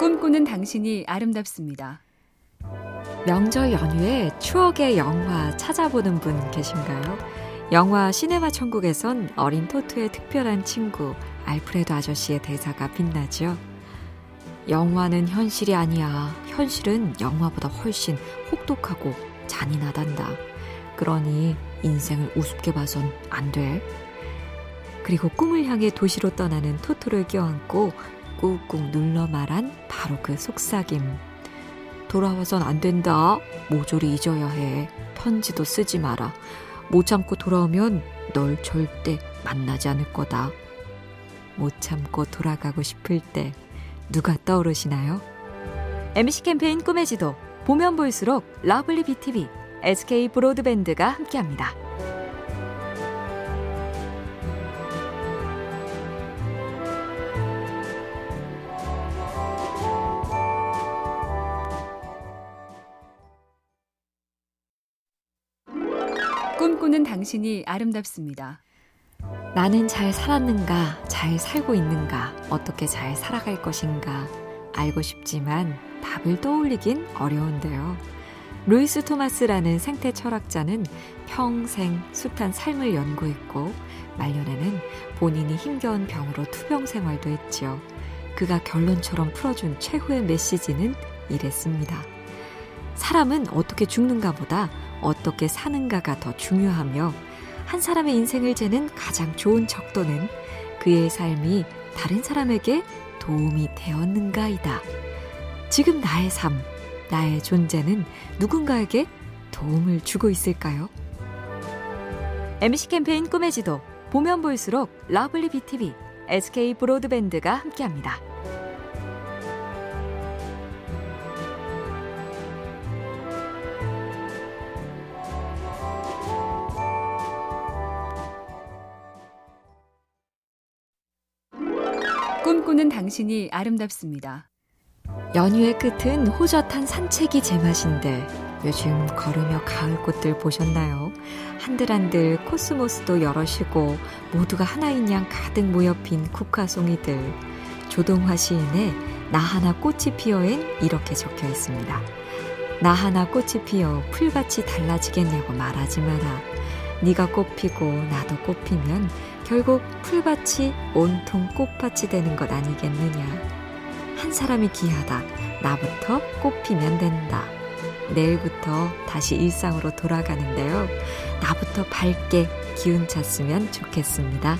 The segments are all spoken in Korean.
꿈꾸는 당신이 아름답습니다. 명절 연휴에 추억의 영화 찾아보는 분 계신가요? 영화 시네마 천국에선 어린 토토의 특별한 친구 알프레도 아저씨의 대사가 빛나죠. 영화는 현실이 아니야. 현실은 영화보다 훨씬 혹독하고 잔인하단다. 그러니 인생을 우습게 봐선 안 돼. 그리고 꿈을 향해 도시로 떠나는 토토를 껴안고 꾹꾹 눌러 말한 바로 그 속삭임. 돌아와선 안 된다. 모조리 잊어야 해. 편지도 쓰지 마라. 못 참고 돌아오면 널 절대 만나지 않을 거다. 못 참고 돌아가고 싶을 때 누가 떠오르시나요? MC 캠페인 꿈의 지도 보면 볼수록 lovely BTV, SK 브로드밴드가 함께합니다. 꿈꾸는 당신이 아름답습니다. 나는 잘 살았는가, 잘 살고 있는가, 어떻게 잘 살아갈 것인가 알고 싶지만 답을 떠올리긴 어려운데요. 루이스 토마스라는 생태 철학자는 평생 숱한 삶을 연구했고 말년에는 본인이 힘겨운 병으로 투병 생활도 했지요. 그가 결론처럼 풀어준 최후의 메시지는 이랬습니다. 사람은 어떻게 죽는가 보다 어떻게 사는가가 더 중요하며 한 사람의 인생을 재는 가장 좋은 척도는 그의 삶이 다른 사람에게 도움이 되었는가이다. 지금 나의 삶, 나의 존재는 누군가에게 도움을 주고 있을까요? MC 캠페인 꿈의 지도 보면 볼수록 lovely BTV, SK 브로드밴드가 함께합니다. 꿈꾸는 당신이 아름답습니다. 연휴의 끝은 호젓한 산책이 제맛인데 요즘 걸으며 가을꽃들 보셨나요? 한들한들 코스모스도 여럿이고 모두가 하나인 양 가득 모여 핀 국화송이들 조동화 시인의 나 하나 꽃이 피어엔 이렇게 적혀 있습니다. 나 하나 꽃이 피어 풀밭이 달라지겠냐고 말하지 마라. 네가 꽃피고 나도 꽃피면 결국 풀밭이 온통 꽃밭이 되는 것 아니겠느냐. 한 사람이 귀하다. 나부터 꽃피면 된다. 내일부터 다시 일상으로 돌아가는데요. 나부터 밝게 기운 찼으면 좋겠습니다.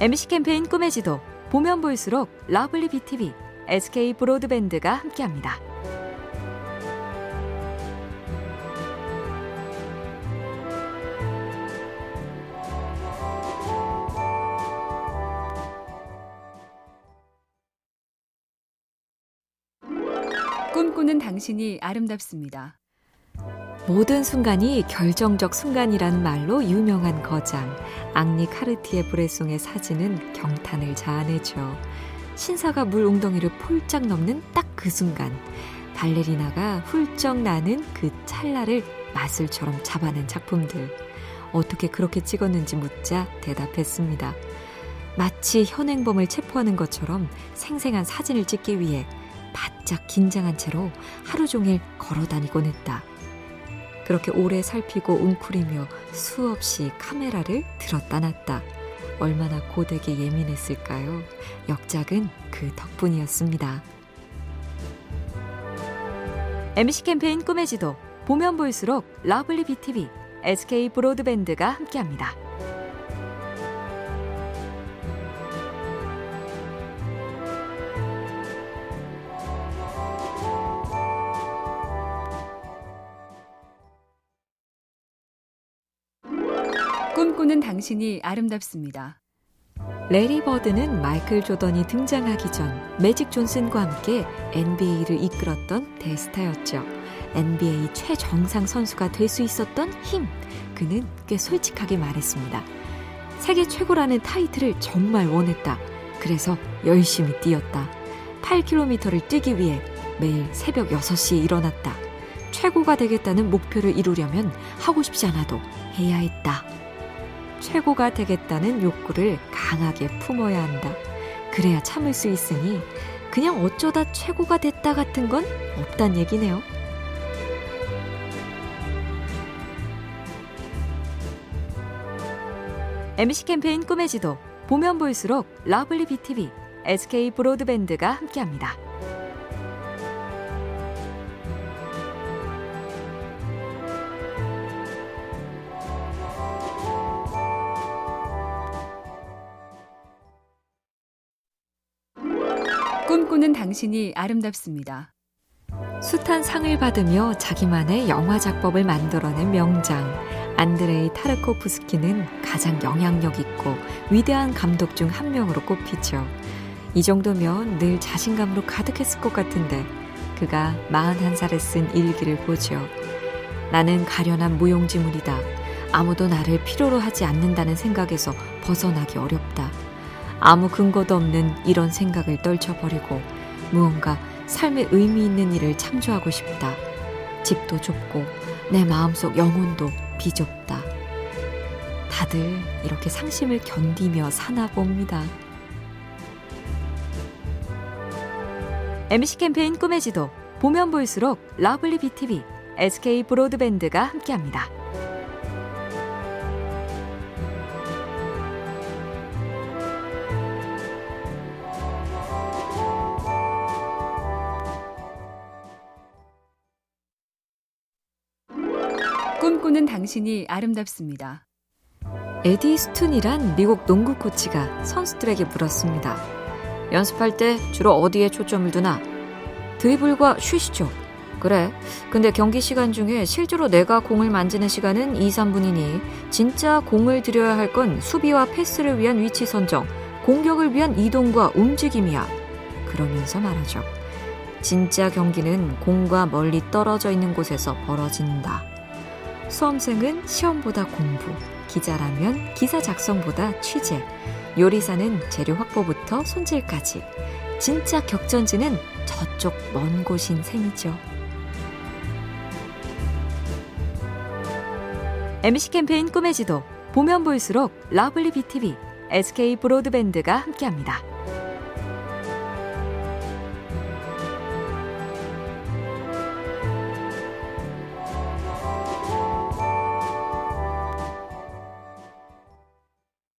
MC 캠페인 꿈의 지도 보면 볼수록 lovely BTV, SK 브로드밴드가 함께합니다. 꿈꾸는 당신이 아름답습니다. 모든 순간이 결정적 순간이라는 말로 유명한 거장 앙리 카르티에 브레송의 사진은 경탄을 자아내죠. 신사가 물 웅덩이를 폴짝 넘는 딱 그 순간 발레리나가 훌쩍 나는 그 찰나를 마술처럼 잡아낸 작품들 어떻게 그렇게 찍었는지 묻자 대답했습니다. 마치 현행범을 체포하는 것처럼 생생한 사진을 찍기 위해 바짝 긴장한 채로 하루 종일 걸어 다니곤 했다. 그렇게 오래 살피고 웅크리며 수없이 카메라를 들었다 놨다. 얼마나 고되게 예민했을까요? 역작은 그 덕분이었습니다. MC 캠페인 꿈의 지도 보면 볼수록 lovely BTV, SK 브로드밴드가 함께합니다. 꿈꾸는 당신이 아름답습니다. 레리 버드는 마이클 조던이 등장하기 전 매직 존슨과 함께 NBA를 이끌었던 대스타였죠. NBA 최정상 선수가 될 수 있었던 힘. 그는 꽤 솔직하게 말했습니다. 세계 최고라는 타이틀을 정말 원했다. 그래서 열심히 뛰었다. 8km를 뛰기 위해 매일 새벽 6시에 일어났다. 최고가 되겠다는 목표를 이루려면 하고 싶지 않아도 해야 했다. 최고가 되겠다는 욕구를 강하게 품어야 한다. 그래야 참을 수 있으니 그냥 어쩌다 최고가 됐다 같은 건 없단 얘기네요. MC 캠페인 꿈의 지도 보면 볼수록 lovely BTV, SK 브로드밴드가 함께합니다. 꿈꾸는 당신이 아름답습니다. 숱한 상을 받으며 자기만의 영화 작법을 만들어낸 명장 안드레이 타르코프스키는 가장 영향력 있고 위대한 감독 중 한 명으로 꼽히죠. 이 정도면 늘 자신감으로 가득했을 것 같은데 그가 41살에 쓴 일기를 보죠. 나는 가련한 무용지물이다. 아무도 나를 필요로 하지 않는다는 생각에서 벗어나기 어렵다. 아무 근거도 없는 이런 생각을 떨쳐버리고 무언가 삶에 의미 있는 일을 창조하고 싶다. 집도 좁고 내 마음속 영혼도 비좁다. 다들 이렇게 상심을 견디며 사나 봅니다. MC 캠페인 꿈의 지도 보면 볼수록 lovely BTV, SK 브로드밴드가 함께합니다. 꿈꾸는 당신이 아름답습니다. 에디 스툰이란 미국 농구 코치가 선수들에게 물었습니다. 연습할 때 주로 어디에 초점을 두나? 드리블과 슛이죠. 그래. 근데 경기 시간 중에 실제로 내가 공을 만지는 시간은 2, 3분이니 진짜 공을 들여야 할 건 수비와 패스를 위한 위치 선정, 공격을 위한 이동과 움직임이야. 그러면서 말하죠. 진짜 경기는 공과 멀리 떨어져 있는 곳에서 벌어진다. 수험생은 시험보다 공부, 기자라면 기사 작성보다 취재, 요리사는 재료 확보부터 손질까지. 진짜 격전지는 저쪽 먼 곳인 셈이죠. MC 캠페인 꿈의 지도 보면 볼수록 lovely BTV, SK 브로드밴드가 함께합니다.